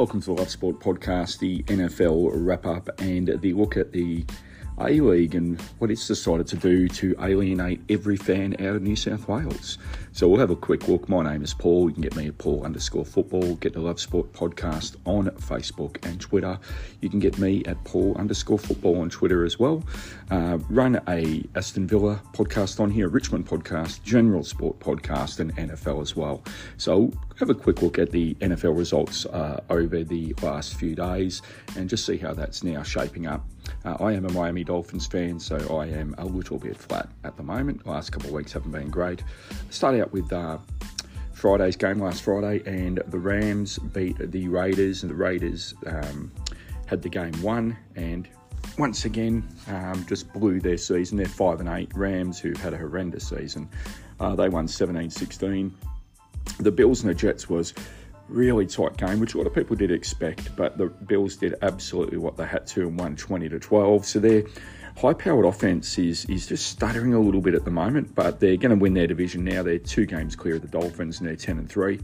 welcome to the Love Sport podcast, the NFL wrap up, and the look at the a League and what it's decided to do to alienate every fan out of New South Wales. So we'll have a quick look. My name is Paul. You can get me at Paul underscore football. Get the Love Sport podcast on Facebook and Twitter. You can get me at Paul underscore football on Twitter as well. Uh, run a Aston Villa podcast on here, Richmond podcast, General Sport podcast, and NFL as well. So have a quick look at the NFL results uh, over the last few days and just see how that's now shaping up. Uh, I am a Miami Dolphins fan, so I am a little bit flat at the moment. The last couple of weeks haven't been great. Starting out with uh, Friday's game last Friday, and the Rams beat the Raiders, and the Raiders um, had the game won, and once again um, just blew their season. They're five and eight. Rams, who've had a horrendous season, uh, they won 17-16. The Bills and the Jets was really tight game, which a lot of people did expect, but the Bills did absolutely what they had to and won 20 to 12. So their high powered offense is is just stuttering a little bit at the moment, but they're going to win their division now. They're two games clear of the Dolphins and they're 10 and 3.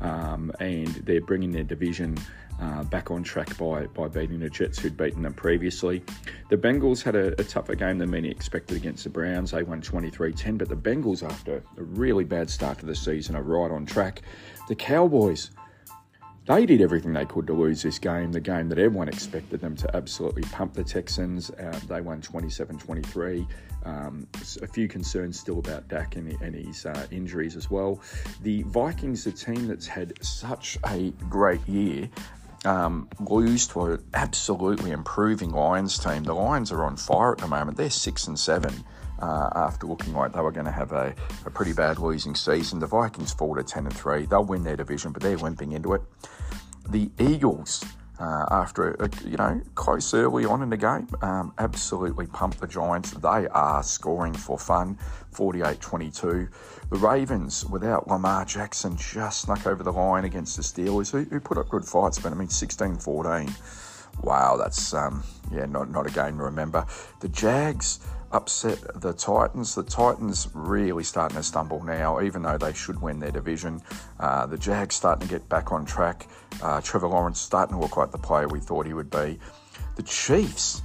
Um, and they're bringing their division uh, back on track by, by beating the Jets, who'd beaten them previously. The Bengals had a, a tougher game than many expected against the Browns. They won 23 10, but the Bengals, after a really bad start to the season, are right on track. The Cowboys they did everything they could to lose this game, the game that everyone expected them to absolutely pump the Texans. Uh, they won 27 23. Um, a few concerns still about Dak and, and his uh, injuries as well. The Vikings, the team that's had such a great year, um, lose to an absolutely improving Lions team. The Lions are on fire at the moment. They're six and seven uh, after looking like they were going to have a, a, pretty bad losing season. The Vikings fall to 10 and 3. They'll win their division, but they're limping into it. The Eagles, uh, after you know close early on in the game, um, absolutely pumped the Giants. They are scoring for fun, 48-22. The Ravens, without Lamar Jackson, just snuck over the line against the Steelers, who, who put up good fights, but I mean 16-14. Wow, that's um, yeah, not not a game to remember. The Jags upset the Titans. The Titans really starting to stumble now, even though they should win their division. Uh, the Jags starting to get back on track. Uh, Trevor Lawrence starting to look like the player we thought he would be. The Chiefs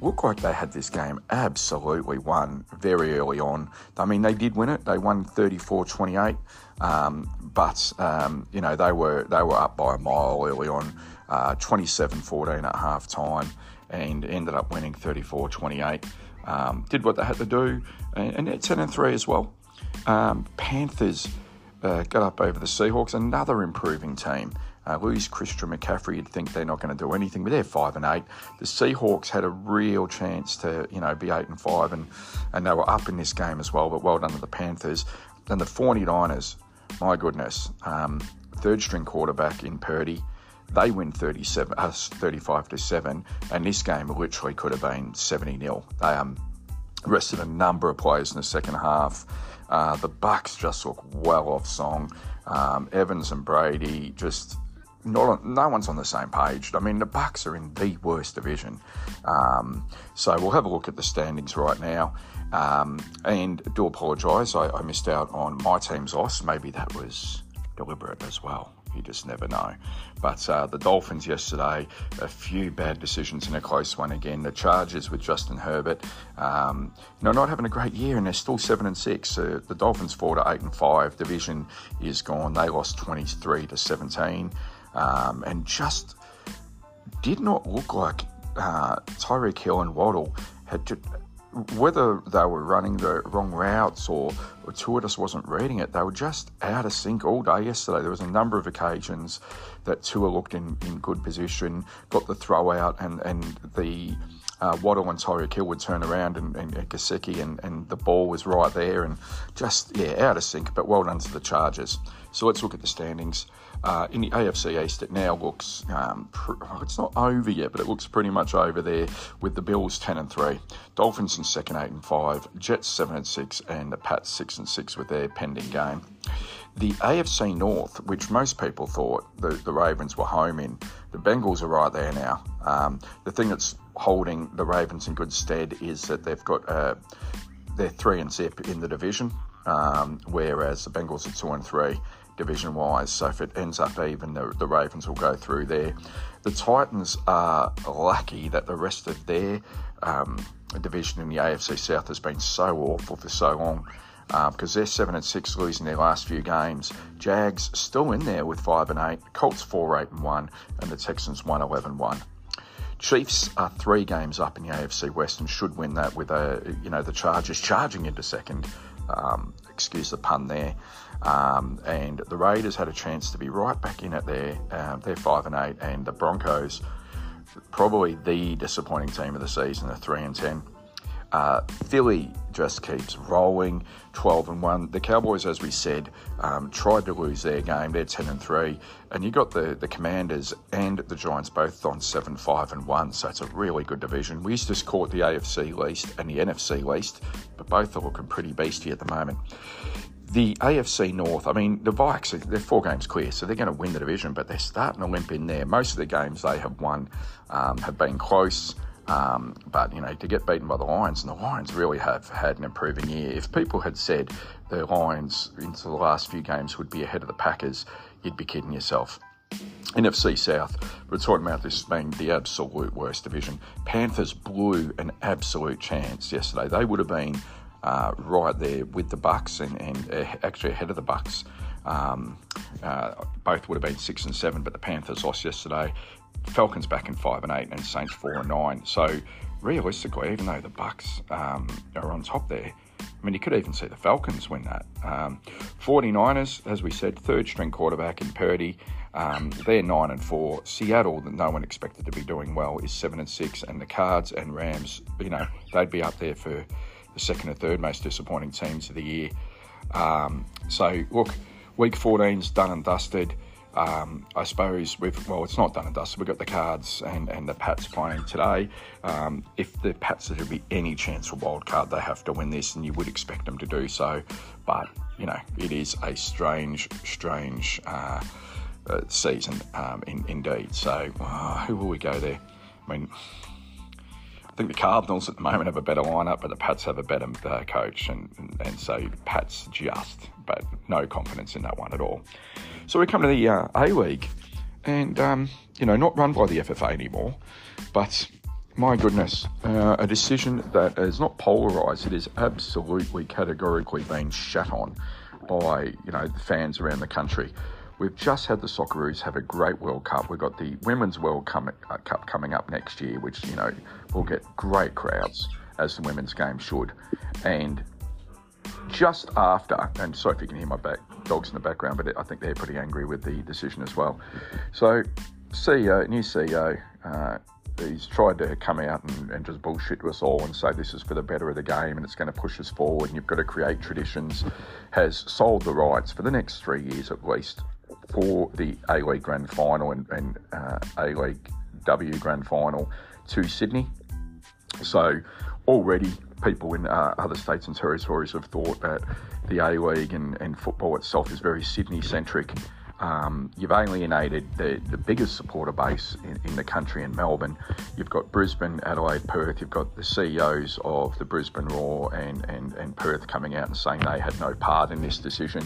look like they had this game absolutely won very early on. I mean, they did win it. They won 34-28, um, but um, you know they were they were up by a mile early on, uh, 27-14 at half time, and ended up winning 34-28 um, did what they had to do, and, and they're 10 and 3 as well. Um, Panthers uh, got up over the Seahawks, another improving team. Uh, lose Christian McCaffrey, you'd think they're not going to do anything, but they're five and eight. The Seahawks had a real chance to, you know, be eight and five, and and they were up in this game as well. But well done to the Panthers. And the 49ers, my goodness, um, third string quarterback in Purdy. They win 37, uh, 35 to 7, and this game literally could have been 70 0. They um, rested a number of players in the second half. Uh, the Bucks just look well off song. Um, Evans and Brady just not no one's on the same page. I mean, the Bucks are in the worst division. Um, so we'll have a look at the standings right now. Um, and do apologise, I, I, missed out on my team's loss. Maybe that was deliberate as well. You just never know. But uh, the Dolphins yesterday, a few bad decisions in a close one again. The Chargers with Justin Herbert, um, you know, not having a great year, and they're still seven and six. Uh, the Dolphins fall to eight and five. Division is gone. They lost twenty three to seventeen, um, and just did not look like uh, Tyreek Hill and Waddle had. Just, whether they were running the wrong routes or, or Tua just wasn't reading it, they were just out of sync all day yesterday. There was a number of occasions that Tua looked in, in good position, got the throw out, and, and the uh, Waddle and Tyreek Hill would turn around and, and, and Gesicki and, and the ball was right there and just, yeah, out of sync, but well done to the Chargers. So let's look at the standings. Uh, in the AFC East, it now looks um, pr- it's not over yet, but it looks pretty much over there with the Bills ten and three, Dolphins in second eight and five, Jets seven and six, and the Pats six and six with their pending game. The AFC North, which most people thought the, the Ravens were home in, the Bengals are right there now. Um, the thing that's holding the Ravens in good stead is that they've got uh, they're three and zip in the division, um, whereas the Bengals are two and three. Division wise. So if it ends up even, the, the Ravens will go through there. The Titans are lucky that the rest of their um, division in the AFC South has been so awful for so long. Uh, because they're seven and six, losing their last few games. Jags still in there with five and eight. Colts four eight and one, and the Texans one eleven one. Chiefs are three games up in the AFC West and should win that with a you know the Chargers charging into second. Um, excuse the pun there. Um, and the Raiders had a chance to be right back in at there. Um, they're five and eight, and the Broncos, probably the disappointing team of the season, are three and ten. Uh, Philly just keeps rolling, 12 and 1. The Cowboys, as we said, um, tried to lose their game. They're 10 and 3. And you got the, the Commanders and the Giants both on 7 5 and 1. So it's a really good division. We just caught the AFC least and the NFC least, but both are looking pretty beastie at the moment. The AFC North, I mean, the Vikes, they're four games clear, so they're going to win the division, but they're starting to limp in there. Most of the games they have won um, have been close. Um, but you know, to get beaten by the Lions, and the Lions really have had an improving year. If people had said the Lions into the last few games would be ahead of the Packers, you'd be kidding yourself. NFC South, we're talking about this being the absolute worst division. Panthers blew an absolute chance yesterday. They would have been uh, right there with the Bucks and, and uh, actually ahead of the Bucks. Um, uh, both would have been six and seven, but the Panthers lost yesterday. Falcons back in five and eight, and Saints four and nine. So realistically, even though the Bucks um, are on top there, I mean, you could even see the Falcons win that. Um, 49ers, as we said, third string quarterback in Purdy. Um, they're nine and four. Seattle, that no one expected to be doing well, is seven and six. And the Cards and Rams, you know, they'd be up there for the second or third most disappointing teams of the year. Um, so look, week 14's done and dusted. Um, I suppose we've well, it's not done and dusted. We've got the cards and, and the Pats playing today. Um, if the Pats are to be any chance for wild card, they have to win this, and you would expect them to do so. But you know, it is a strange, strange uh, uh, season um, in, indeed. So, uh, who will we go there? I mean, think the Cardinals at the moment have a better lineup, but the Pats have a better uh, coach, and, and, and so Pats just, but no confidence in that one at all. So we come to the uh, A League, and um, you know, not run by the FFA anymore, but my goodness, uh, a decision that is not polarised. It is absolutely categorically being shut on by you know the fans around the country. We've just had the Socceroos have a great World Cup. We've got the Women's World uh, Cup coming up next year, which you know will get great crowds as the women's game should, and just after, and sorry if you can hear my back, dogs in the background, but I think they're pretty angry with the decision as well. So, CEO, new CEO, uh, he's tried to come out and, and, just bullshit to us all and say this is for the better of the game and it's going to push us forward and you've got to create traditions. Has sold the rights for the next three years at least for the A League Grand Final and, and uh, A League W Grand Final to Sydney. So already people in uh, other states and territories have thought that the A League and, and football itself is very Sydney centric. Um, you've alienated the, the biggest supporter base in, in, the country in Melbourne. You've got Brisbane, Adelaide, Perth. You've got the CEOs of the Brisbane Roar and, and, and Perth coming out and saying they had no part in this decision.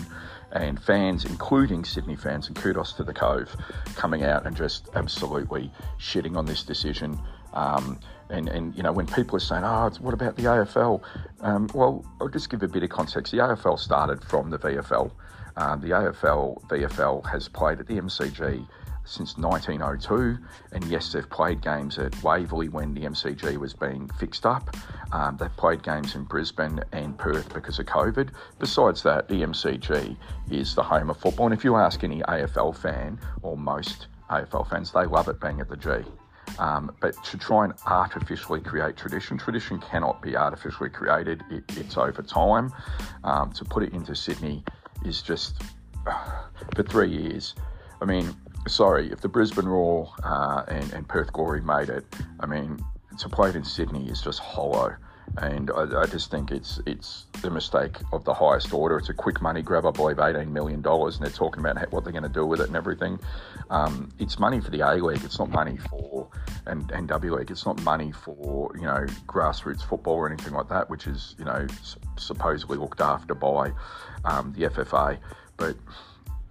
And fans, including Sydney fans, and kudos to the Cove, coming out and just absolutely shitting on this decision. Um, and, and you know when people are saying, "Oh, what about the AFL?" Um, well, I'll just give a bit of context. The AFL started from the VFL. Um, the AFL VFL has played at the MCG since 1902, and yes, they've played games at Waverley when the MCG was being fixed up. Um, they've played games in Brisbane and Perth because of COVID. Besides that, the MCG is the home of football, and if you ask any AFL fan or most AFL fans, they love it being at the G. Um, but to try and artificially create tradition, tradition cannot be artificially created. It, it's over time. Um, to put it into Sydney is just uh, for three years. I mean, sorry, if the Brisbane Roar uh, and, and Perth Glory made it, I mean, to play it in Sydney is just hollow and I, I, just think it's it's the mistake of the highest order. It's a quick money grab, I believe, eighteen million dollars, and they're talking about what they're going to do with it and everything. Um, it's money for the A League. It's not money for and, and W League. It's not money for you know grassroots football or anything like that, which is you know supposedly looked after by um, the FFA. But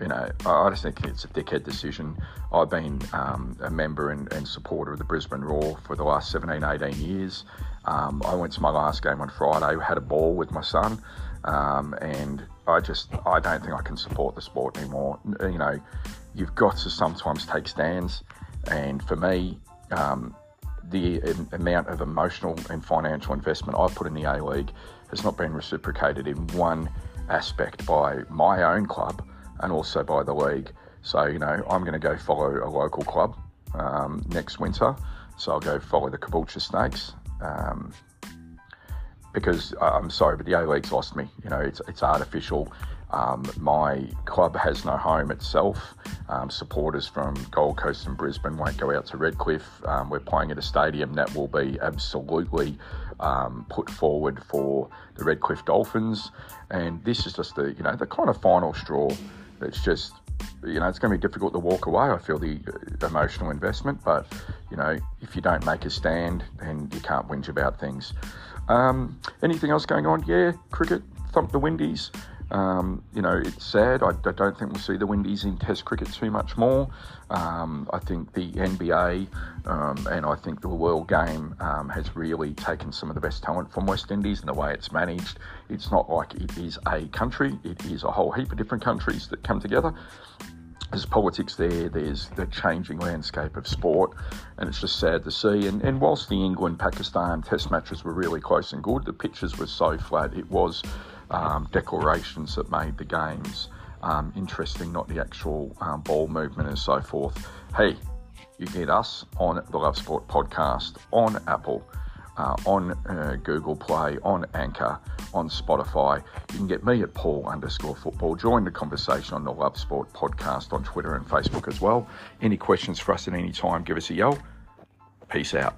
you know, I just think it's a dickhead decision. I've been um, a member and, and, supporter of the Brisbane Roar for the last 17, 18 years. Um, I went to my last game on Friday, had a ball with my son, um, and I just I don't think I can support the sport anymore. You know, you've got to sometimes take stands, and for me, um, the amount of emotional and financial investment I've put in the A League has not been reciprocated in one aspect by my own club and also by the league. So, you know, I'm going to go follow a local club um, next winter. So I'll go follow the Caboolture Snakes. Um, because I'm sorry, but the A League's lost me. You know, it's, it's artificial. Um, my club has no home itself. Um, supporters from Gold Coast and Brisbane won't go out to Redcliffe. Um, we're playing at a stadium that will be absolutely um, put forward for the Redcliffe Dolphins, and this is just the you know the kind of final straw. It's just you know it's going to be difficult to walk away. I feel the uh, emotional investment, but you know if you don't make a stand, then you can't whinge about things. Um, anything else going on? Yeah, cricket thumped the Windies. Um, you know, it's sad. I, I, don't think we'll see the Windies in Test cricket too much more. Um, I think the NBA um, and I think the World Game um, has really taken some of the best talent from West Indies and the way it's managed. It's not like it is a country, it is a whole heap of different countries that come together there's politics there, there's the changing landscape of sport, and it's just sad to see. And, and whilst the England Pakistan test matches were really close and good, the pitches were so flat, it was um, declarations that made the games um, interesting, not the actual um, ball movement and so forth. Hey, you get us on the Love Sport podcast on Apple uh, on uh, Google Play, on Anchor, on Spotify. You can get me at Paul underscore football. Join the conversation on the Love Sport podcast on Twitter and Facebook as well. Any questions for us at any time, give us a yell. Peace out.